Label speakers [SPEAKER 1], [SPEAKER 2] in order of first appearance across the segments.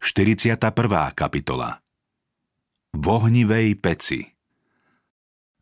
[SPEAKER 1] 41. kapitola V ohnivej peci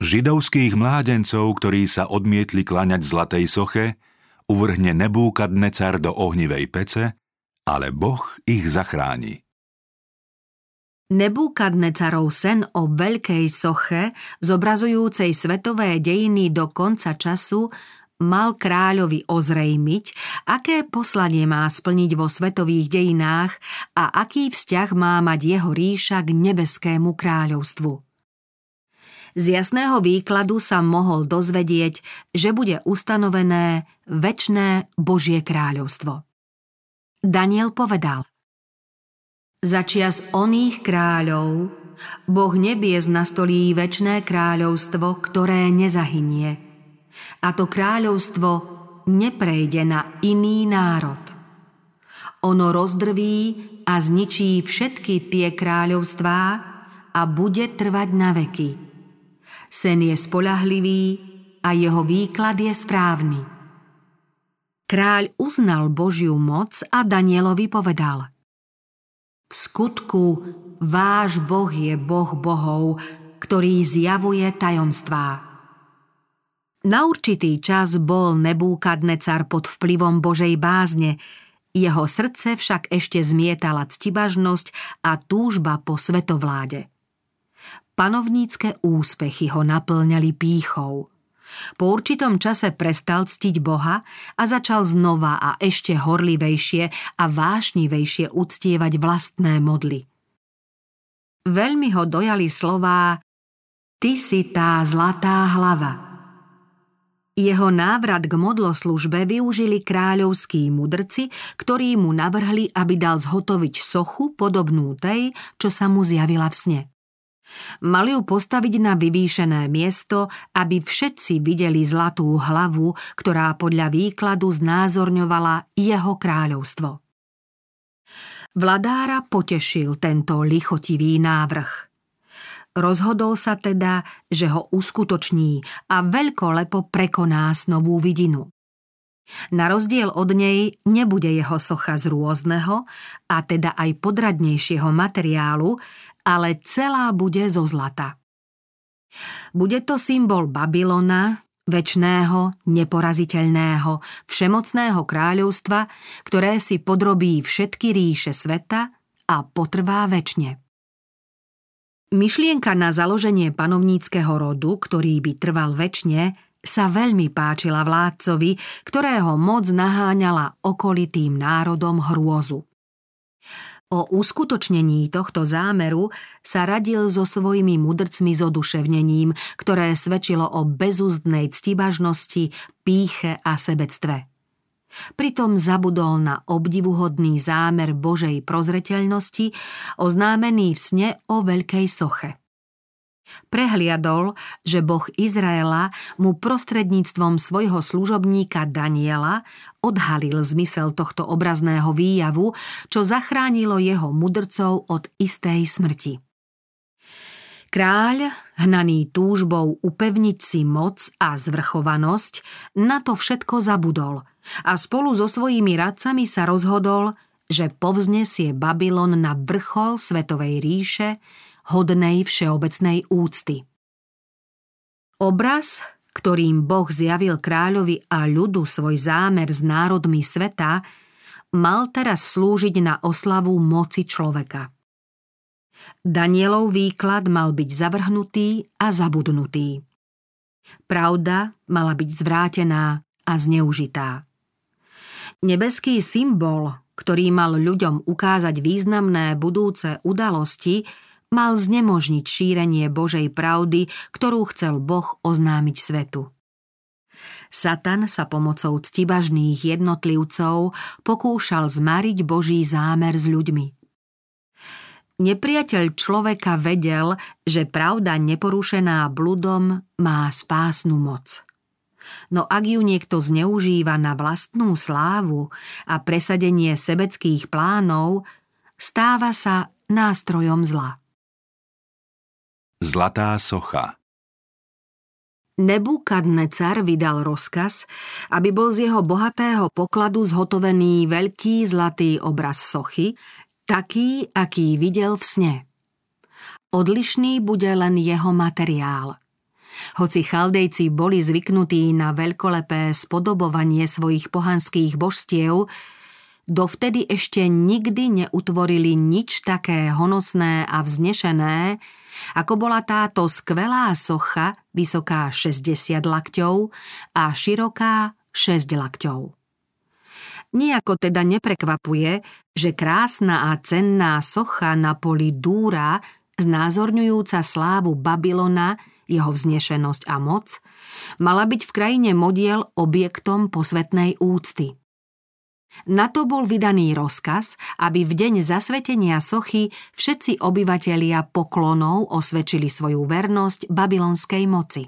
[SPEAKER 1] Židovských mládencov, ktorí sa odmietli klaňať zlatej soche, uvrhne Nebúkadnecar do ohnivej pece, ale Boh ich zachráni.
[SPEAKER 2] Nebúkadnecarov sen o veľkej soche, zobrazujúcej svetové dejiny do konca času, mal kráľovi ozrejmiť, aké poslanie má splniť vo svetových dejinách a aký vzťah má mať jeho ríša k nebeskému kráľovstvu. Z jasného výkladu sa mohol dozvedieť, že bude ustanovené väčné Božie kráľovstvo. Daniel povedal Začias oných kráľov Boh nebies nastolí väčné kráľovstvo, ktoré nezahynie – a to kráľovstvo neprejde na iný národ. Ono rozdrví a zničí všetky tie kráľovstvá a bude trvať na veky. Sen je spolahlivý a jeho výklad je správny. Kráľ uznal Božiu moc a Danielovi povedal V skutku váš Boh je Boh bohov, ktorý zjavuje tajomstvá. Na určitý čas bol Nebúkadnecar pod vplyvom Božej bázne, jeho srdce však ešte zmietala ctibažnosť a túžba po svetovláde. Panovnícke úspechy ho naplňali pýchou. Po určitom čase prestal ctiť Boha a začal znova a ešte horlivejšie a vášnivejšie uctievať vlastné modly. Veľmi ho dojali slová Ty si tá zlatá hlava – jeho návrat k modloslužbe využili kráľovskí mudrci, ktorí mu navrhli, aby dal zhotoviť sochu podobnú tej, čo sa mu zjavila v sne. Mali ju postaviť na vyvýšené miesto, aby všetci videli zlatú hlavu, ktorá podľa výkladu znázorňovala jeho kráľovstvo. Vladára potešil tento lichotivý návrh. Rozhodol sa teda, že ho uskutoční a veľkolepo prekoná snovú vidinu. Na rozdiel od nej nebude jeho socha z rôzneho a teda aj podradnejšieho materiálu, ale celá bude zo zlata. Bude to symbol Babylona, väčšného, neporaziteľného, všemocného kráľovstva, ktoré si podrobí všetky ríše sveta a potrvá väčšine. Myšlienka na založenie panovníckého rodu, ktorý by trval väčšine, sa veľmi páčila vládcovi, ktorého moc naháňala okolitým národom hrôzu. O uskutočnení tohto zámeru sa radil so svojimi mudrcmi s oduševnením, ktoré svedčilo o bezúzdnej ctibažnosti, píche a sebectve. Pritom zabudol na obdivuhodný zámer Božej prozreteľnosti, oznámený v sne o veľkej soche. Prehliadol, že Boh Izraela mu prostredníctvom svojho služobníka Daniela odhalil zmysel tohto obrazného výjavu, čo zachránilo jeho mudrcov od istej smrti. Kráľ, hnaný túžbou upevniť si moc a zvrchovanosť, na to všetko zabudol a spolu so svojimi radcami sa rozhodol, že povznesie Babylon na vrchol Svetovej ríše, hodnej všeobecnej úcty. Obraz, ktorým Boh zjavil kráľovi a ľudu svoj zámer s národmi sveta, mal teraz slúžiť na oslavu moci človeka. Danielov výklad mal byť zavrhnutý a zabudnutý. Pravda mala byť zvrátená a zneužitá. Nebeský symbol, ktorý mal ľuďom ukázať významné budúce udalosti, mal znemožniť šírenie Božej pravdy, ktorú chcel Boh oznámiť svetu. Satan sa pomocou ctibažných jednotlivcov pokúšal zmariť Boží zámer s ľuďmi. Nepriateľ človeka vedel, že pravda neporušená bludom má spásnu moc. No ak ju niekto zneužíva na vlastnú slávu a presadenie sebeckých plánov, stáva sa nástrojom zla.
[SPEAKER 1] Zlatá socha
[SPEAKER 2] Nebukadnecar vydal rozkaz, aby bol z jeho bohatého pokladu zhotovený veľký zlatý obraz sochy, Taký, aký videl v sne. Odlišný bude len jeho materiál. Hoci chaldejci boli zvyknutí na veľkolepé spodobovanie svojich pohanských božstiev, dovtedy ešte nikdy neutvorili nič také honosné a vznešené, ako bola táto skvelá socha, vysoká 60 lakťov a široká 6 lakťov. Nijako teda neprekvapuje, že krásna a cenná socha na poli Dúra znázorňujúca slávu Babylona, jeho vznešenosť a moc, mala byť v krajine modiel objektom posvetnej úcty. Na to bol vydaný rozkaz, aby v deň zasvetenia sochy všetci obyvatelia poklonov osvedčili svoju vernosť babylonskej moci.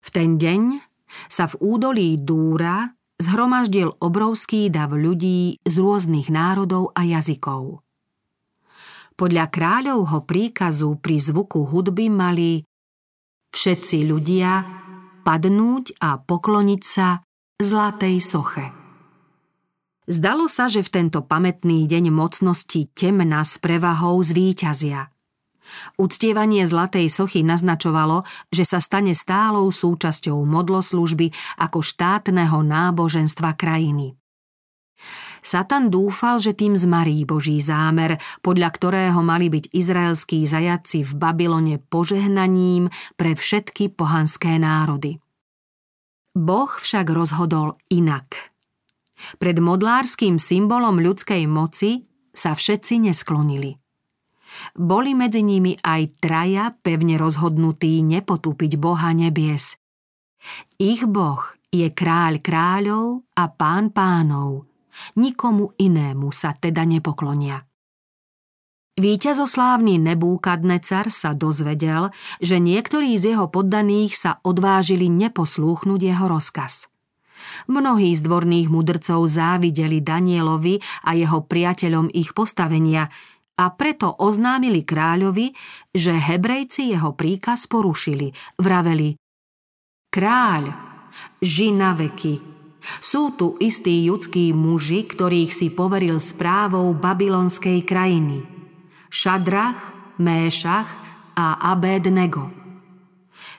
[SPEAKER 2] V ten deň sa v údolí Dúra zhromaždil obrovský dav ľudí z rôznych národov a jazykov. Podľa kráľovho príkazu pri zvuku hudby mali všetci ľudia padnúť a pokloniť sa zlatej soche. Zdalo sa, že v tento pamätný deň mocnosti temna s prevahou zvíťazia. Uctievanie zlatej sochy naznačovalo, že sa stane stálou súčasťou modloslužby ako štátneho náboženstva krajiny. Satan dúfal, že tým zmarí Boží zámer, podľa ktorého mali byť izraelskí zajaci v Babylone požehnaním pre všetky pohanské národy. Boh však rozhodol inak. Pred modlárským symbolom ľudskej moci sa všetci nesklonili. Boli medzi nimi aj traja pevne rozhodnutí nepotúpiť Boha nebies. Ich Boh je kráľ kráľov a pán pánov, Nikomu inému sa teda nepoklonia. Výťazoslávny Nebúkadnecar sa dozvedel, že niektorí z jeho poddaných sa odvážili neposlúchnuť jeho rozkaz. Mnohí z dvorných mudrcov závideli Danielovi a jeho priateľom ich postavenia a preto oznámili kráľovi, že Hebrejci jeho príkaz porušili. Vraveli, kráľ, ži na veky, sú tu istí judskí muži, ktorých si poveril správou babylonskej krajiny. Šadrach, Méšach a Abednego.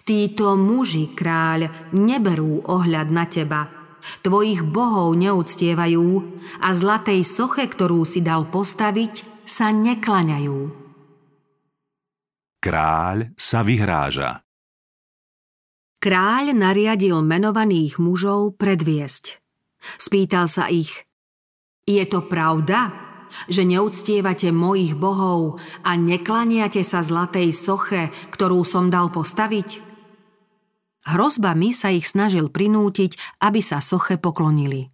[SPEAKER 2] Títo muži, kráľ, neberú ohľad na teba. Tvojich bohov neúctievajú a zlatej soche, ktorú si dal postaviť, sa neklaňajú.
[SPEAKER 1] Kráľ sa vyhráža.
[SPEAKER 2] Kráľ nariadil menovaných mužov predviesť. Spýtal sa ich, je to pravda, že neúctievate mojich bohov a neklaniate sa zlatej soche, ktorú som dal postaviť? Hrozbami sa ich snažil prinútiť, aby sa soche poklonili.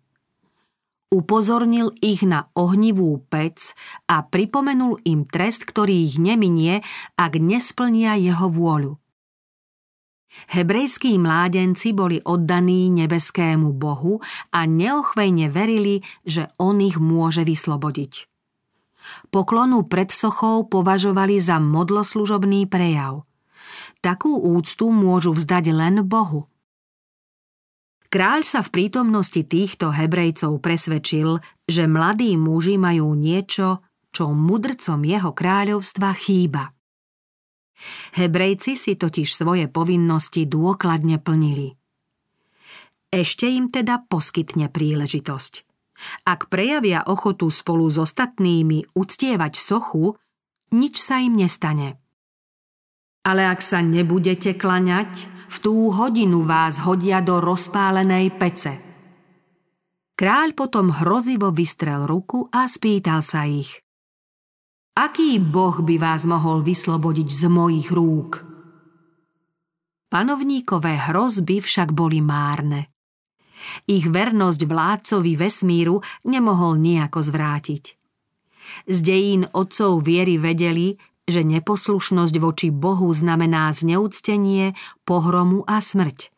[SPEAKER 2] Upozornil ich na ohnivú pec a pripomenul im trest, ktorý ich neminie, ak nesplnia jeho vôľu. Hebrejskí mládenci boli oddaní nebeskému Bohu a neochvejne verili, že On ich môže vyslobodiť. Poklonu pred sochou považovali za modloslužobný prejav. Takú úctu môžu vzdať len Bohu. Kráľ sa v prítomnosti týchto Hebrejcov presvedčil, že mladí muži majú niečo, čo mudrcom jeho kráľovstva chýba. Hebrejci si totiž svoje povinnosti dôkladne plnili. Ešte im teda poskytne príležitosť. Ak prejavia ochotu spolu s ostatnými uctievať sochu, nič sa im nestane. Ale ak sa nebudete klaňať, v tú hodinu vás hodia do rozpálenej pece. Kráľ potom hrozivo vystrel ruku a spýtal sa ich. Aký boh by vás mohol vyslobodiť z mojich rúk? Panovníkové hrozby však boli márne. Ich vernosť vládcovi vesmíru nemohol nejako zvrátiť. Z dejín otcov viery vedeli, že neposlušnosť voči Bohu znamená zneúctenie, pohromu a smrť.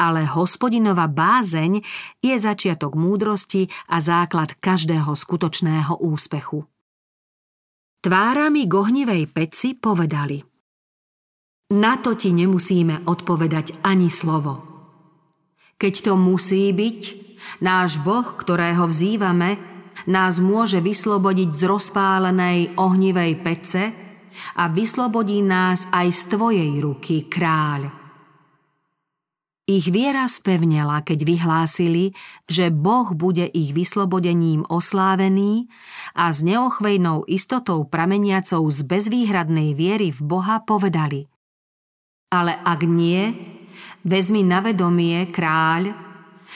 [SPEAKER 2] Ale hospodinova bázeň je začiatok múdrosti a základ každého skutočného úspechu. Tvárami gohnivej peci povedali Na to ti nemusíme odpovedať ani slovo. Keď to musí byť, náš Boh, ktorého vzývame, nás môže vyslobodiť z rozpálenej ohnivej pece a vyslobodí nás aj z tvojej ruky, kráľ. Ich viera spevnela, keď vyhlásili, že Boh bude ich vyslobodením oslávený a s neochvejnou istotou prameniacou z bezvýhradnej viery v Boha povedali Ale ak nie, vezmi na vedomie, kráľ,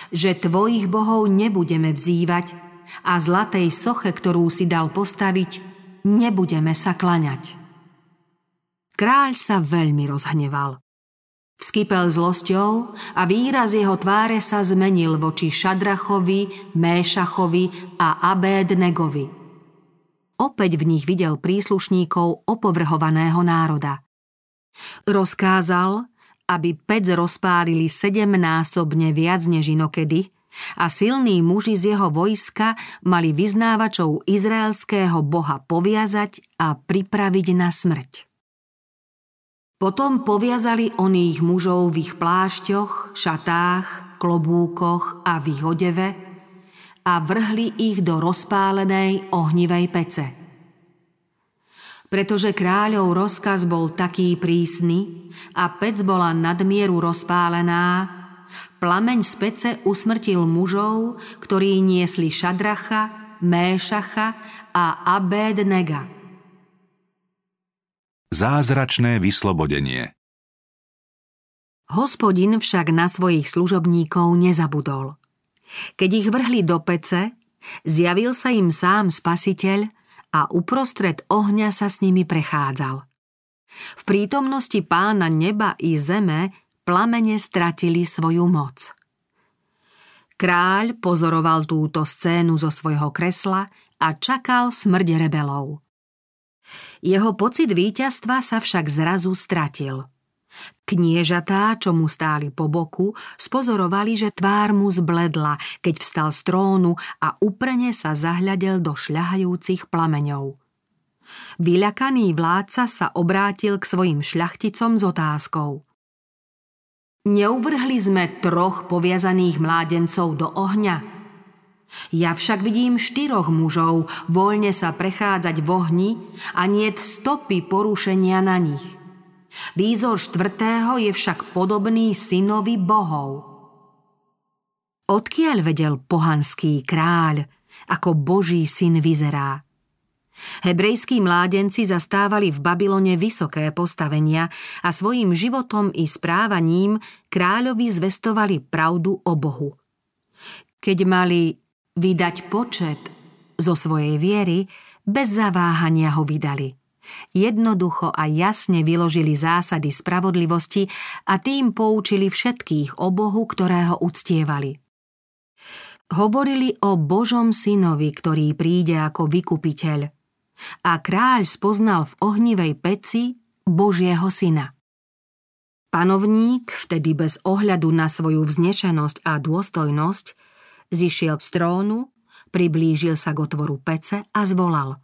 [SPEAKER 2] že tvojich bohov nebudeme vzývať a zlatej soche, ktorú si dal postaviť, nebudeme sa klaňať. Kráľ sa veľmi rozhneval. Vskypel zlosťou a výraz jeho tváre sa zmenil voči Šadrachovi, Méšachovi a Abédnegovi. Opäť v nich videl príslušníkov opovrhovaného národa. Rozkázal, aby pec rozpálili sedemnásobne viac než inokedy a silní muži z jeho vojska mali vyznávačov izraelského boha poviazať a pripraviť na smrť. Potom poviazali oných mužov v ich plášťoch, šatách, klobúkoch a v ich odeve a vrhli ich do rozpálenej ohnivej pece. Pretože kráľov rozkaz bol taký prísny a pec bola nadmieru rozpálená, plameň z pece usmrtil mužov, ktorí niesli Šadracha, Méšacha a Abednega –
[SPEAKER 1] Zázračné vyslobodenie
[SPEAKER 2] Hospodin však na svojich služobníkov nezabudol. Keď ich vrhli do pece, zjavil sa im sám spasiteľ a uprostred ohňa sa s nimi prechádzal. V prítomnosti pána neba i zeme plamene stratili svoju moc. Kráľ pozoroval túto scénu zo svojho kresla a čakal smrť rebelov. Jeho pocit víťazstva sa však zrazu stratil. Kniežatá, čo mu stáli po boku, spozorovali, že tvár mu zbledla, keď vstal z trónu a uprene sa zahľadel do šľahajúcich plameňov. Vyľakaný vládca sa obrátil k svojim šľachticom s otázkou. Neuvrhli sme troch poviazaných mládencov do ohňa? Ja však vidím štyroch mužov voľne sa prechádzať v ohni a niet stopy porušenia na nich. Výzor štvrtého je však podobný synovi bohov. Odkiaľ vedel pohanský kráľ, ako Boží syn vyzerá? Hebrejskí mládenci zastávali v Babylone vysoké postavenia a svojim životom i správaním kráľovi zvestovali pravdu o Bohu. Keď mali Vydať počet zo svojej viery, bez zaváhania ho vydali. Jednoducho a jasne vyložili zásady spravodlivosti a tým poučili všetkých o Bohu, ktorého uctievali. Hovorili o Božom synovi, ktorý príde ako vykupiteľ. A kráľ spoznal v ohnivej peci Božieho syna. Panovník, vtedy bez ohľadu na svoju vznešenosť a dôstojnosť, zišiel z trónu, priblížil sa k otvoru pece a zvolal.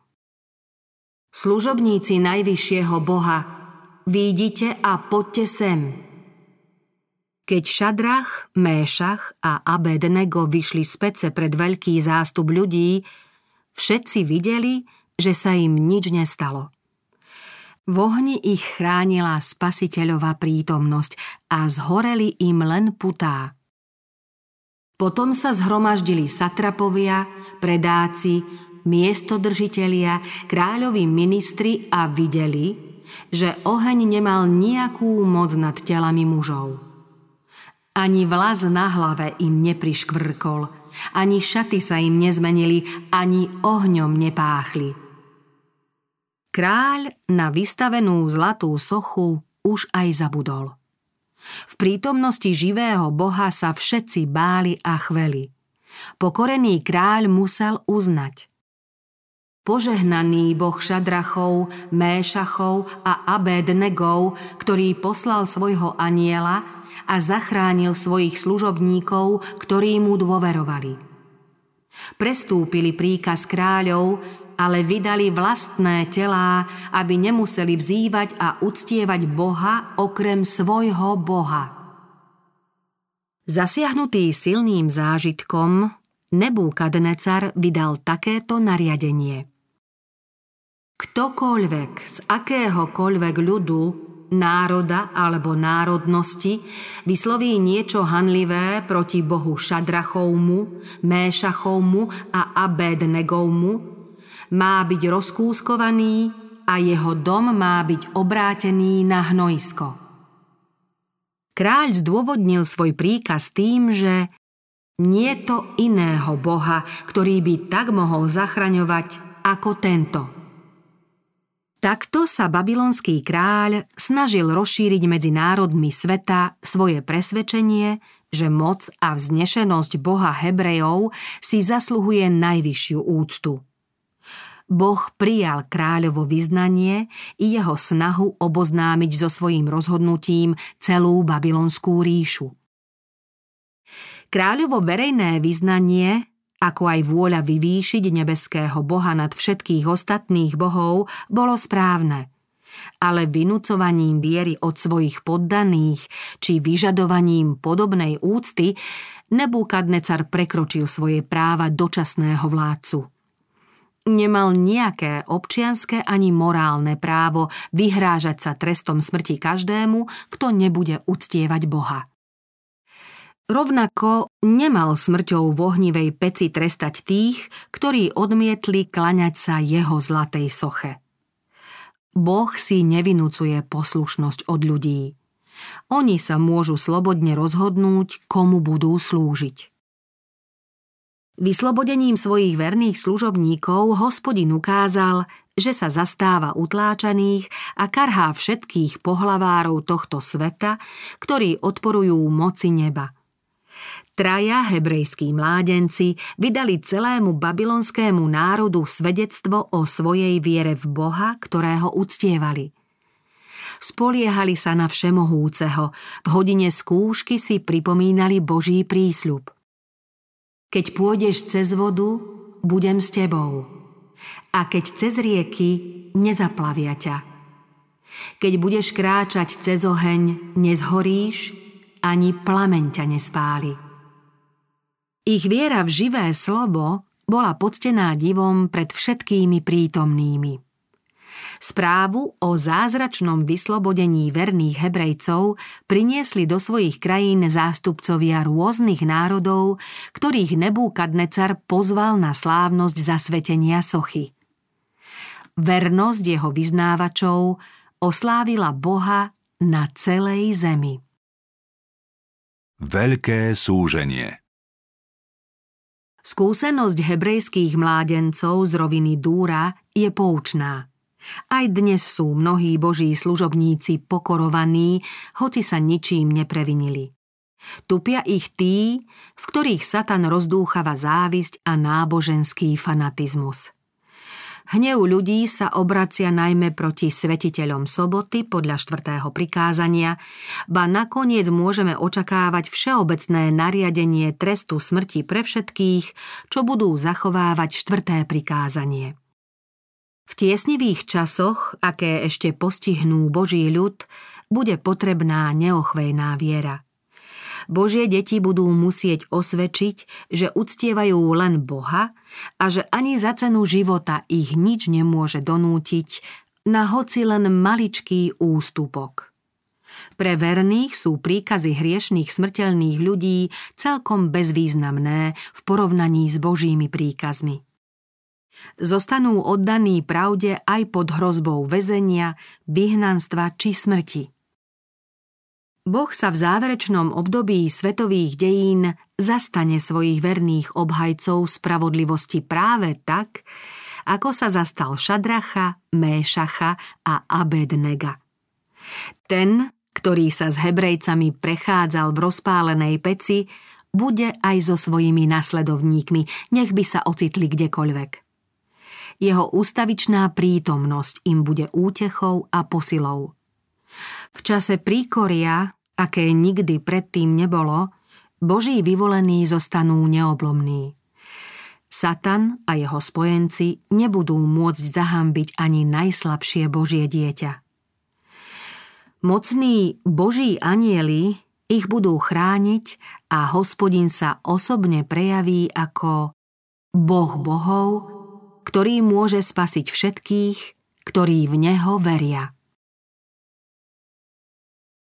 [SPEAKER 2] Služobníci najvyššieho Boha, výjdite a poďte sem. Keď Šadrach, Méšach a Abednego vyšli z pece pred veľký zástup ľudí, všetci videli, že sa im nič nestalo. V ohni ich chránila spasiteľová prítomnosť a zhoreli im len putá. Potom sa zhromaždili satrapovia, predáci, miestodržitelia, kráľoví ministri a videli, že oheň nemal nejakú moc nad telami mužov. Ani vlas na hlave im nepriškvrkol, ani šaty sa im nezmenili, ani ohňom nepáchli. Kráľ na vystavenú zlatú sochu už aj zabudol. V prítomnosti živého boha sa všetci báli a chveli. Pokorený kráľ musel uznať. Požehnaný boh Šadrachov, Méšachov a Abednegov, ktorý poslal svojho aniela a zachránil svojich služobníkov, ktorí mu dôverovali. Prestúpili príkaz kráľov, ale vydali vlastné telá, aby nemuseli vzývať a uctievať Boha okrem svojho Boha. Zasiahnutý silným zážitkom, Nebúkadnecar vydal takéto nariadenie. Ktokoľvek z akéhokoľvek ľudu, národa alebo národnosti vysloví niečo hanlivé proti bohu Šadrachovmu, Méšachovmu a Abednegovmu, má byť rozkúskovaný a jeho dom má byť obrátený na hnojisko. Kráľ zdôvodnil svoj príkaz tým, že nie to iného boha, ktorý by tak mohol zachraňovať ako tento. Takto sa babylonský kráľ snažil rozšíriť medzi národmi sveta svoje presvedčenie, že moc a vznešenosť boha Hebrejov si zasluhuje najvyššiu úctu – Boh prijal kráľovo vyznanie i jeho snahu oboznámiť so svojím rozhodnutím celú babylonskú ríšu. Kráľovo verejné vyznanie, ako aj vôľa vyvýšiť nebeského boha nad všetkých ostatných bohov, bolo správne – ale vynúcovaním viery od svojich poddaných či vyžadovaním podobnej úcty Nebúkadnecar prekročil svoje práva dočasného vládcu nemal nejaké občianské ani morálne právo vyhrážať sa trestom smrti každému, kto nebude uctievať Boha. Rovnako nemal smrťou v ohnivej peci trestať tých, ktorí odmietli klaňať sa jeho zlatej soche. Boh si nevinúcuje poslušnosť od ľudí. Oni sa môžu slobodne rozhodnúť, komu budú slúžiť. Vyslobodením svojich verných služobníkov hospodin ukázal, že sa zastáva utláčaných a karhá všetkých pohlavárov tohto sveta, ktorí odporujú moci neba. Traja hebrejskí mládenci vydali celému babylonskému národu svedectvo o svojej viere v Boha, ktorého uctievali. Spoliehali sa na všemohúceho, v hodine skúšky si pripomínali Boží prísľub – keď pôjdeš cez vodu, budem s tebou. A keď cez rieky, nezaplavia ťa. Keď budeš kráčať cez oheň, nezhoríš, ani plameň ťa nespáli. Ich viera v živé slovo bola poctená divom pred všetkými prítomnými. Správu o zázračnom vyslobodení verných Hebrejcov priniesli do svojich krajín zástupcovia rôznych národov, ktorých Nebúkadnecar pozval na slávnosť zasvetenia sochy. Vernosť jeho vyznávačov oslávila Boha na celej zemi.
[SPEAKER 1] Veľké súženie
[SPEAKER 2] Skúsenosť hebrejských mládencov z roviny Dúra je poučná. Aj dnes sú mnohí boží služobníci pokorovaní, hoci sa ničím neprevinili. Tupia ich tí, v ktorých Satan rozdúchava závisť a náboženský fanatizmus. Hnev ľudí sa obracia najmä proti svetiteľom soboty podľa štvrtého prikázania, ba nakoniec môžeme očakávať všeobecné nariadenie trestu smrti pre všetkých, čo budú zachovávať štvrté prikázanie. V tiesnivých časoch, aké ešte postihnú Boží ľud, bude potrebná neochvejná viera. Božie deti budú musieť osvedčiť, že uctievajú len Boha a že ani za cenu života ich nič nemôže donútiť na hoci len maličký ústupok. Pre verných sú príkazy hriešných smrteľných ľudí celkom bezvýznamné v porovnaní s Božími príkazmi. Zostanú oddaní pravde aj pod hrozbou väzenia, vyhnanstva či smrti. Boh sa v záverečnom období svetových dejín zastane svojich verných obhajcov spravodlivosti práve tak, ako sa zastal Šadracha, Méšacha a Abednega. Ten, ktorý sa s Hebrejcami prechádzal v rozpálenej peci, bude aj so svojimi nasledovníkmi, nech by sa ocitli kdekoľvek jeho ústavičná prítomnosť im bude útechou a posilou. V čase príkoria, aké nikdy predtým nebolo, Boží vyvolení zostanú neoblomní. Satan a jeho spojenci nebudú môcť zahambiť ani najslabšie Božie dieťa. Mocní Boží anieli ich budú chrániť a hospodin sa osobne prejaví ako Boh bohov, ktorý môže spasiť všetkých, ktorí v Neho veria.